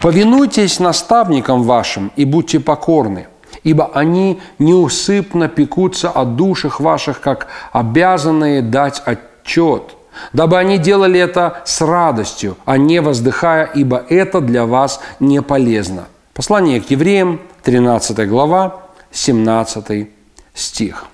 Повинуйтесь наставникам вашим и будьте покорны, ибо они неусыпно пекутся о душах ваших, как обязанные дать отчет, дабы они делали это с радостью, а не воздыхая, ибо это для вас не полезно. Послание к евреям, 13 глава, 17 стих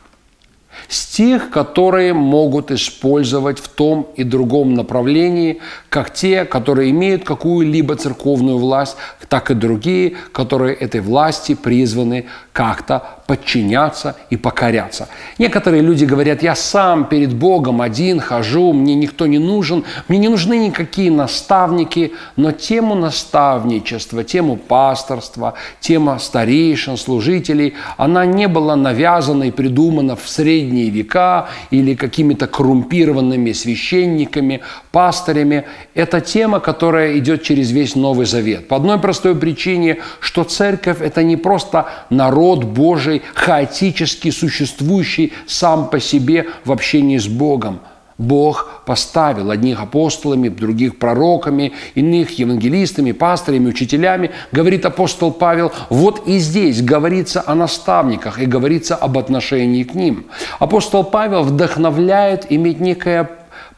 стих, которые могут использовать в том и другом направлении, как те, которые имеют какую-либо церковную власть, так и другие, которые этой власти призваны как-то подчиняться и покоряться. Некоторые люди говорят, я сам перед Богом один хожу, мне никто не нужен, мне не нужны никакие наставники, но тему наставничества, тему пасторства, тема старейшин, служителей, она не была навязана и придумана в средние века или какими-то коррумпированными священниками, пастырями. Это тема, которая идет через весь Новый Завет. По одной простой причине, что церковь – это не просто народ Божий, который хаотически существующий сам по себе в общении с Богом. Бог поставил одних апостолами, других пророками, иных евангелистами, пасторами, учителями. Говорит апостол Павел, вот и здесь говорится о наставниках и говорится об отношении к ним. Апостол Павел вдохновляет иметь некое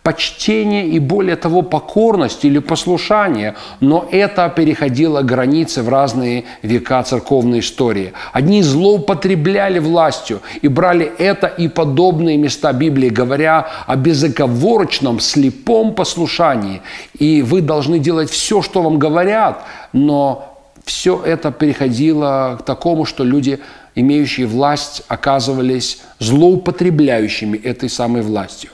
почтение и более того покорность или послушание, но это переходило границы в разные века церковной истории. Одни злоупотребляли властью и брали это и подобные места Библии, говоря о безоговорочном, слепом послушании. И вы должны делать все, что вам говорят, но все это переходило к такому, что люди имеющие власть оказывались злоупотребляющими этой самой властью.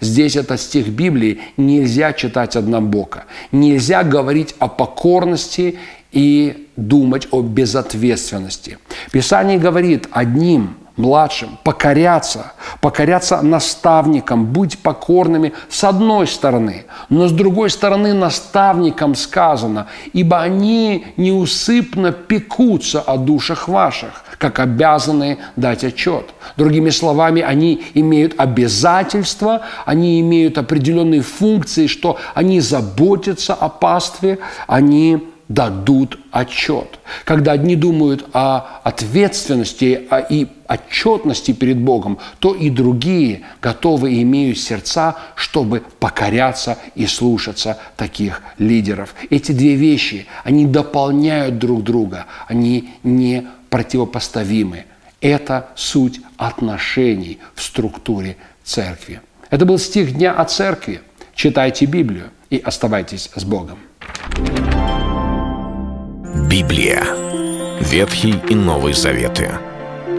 Здесь это стих Библии, нельзя читать однобоко. Нельзя говорить о покорности и думать о безответственности. Писание говорит одним младшим, покоряться, покоряться наставникам, быть покорными с одной стороны, но с другой стороны наставникам сказано, ибо они неусыпно пекутся о душах ваших, как обязаны дать отчет. Другими словами, они имеют обязательства, они имеют определенные функции, что они заботятся о пастве, они дадут отчет. Когда одни думают о ответственности и отчетности перед Богом, то и другие готовы и имеют сердца, чтобы покоряться и слушаться таких лидеров. Эти две вещи, они дополняют друг друга, они не противопоставимы. Это суть отношений в структуре церкви. Это был стих дня о церкви. Читайте Библию и оставайтесь с Богом. Библия. Ветхий и Новый Заветы.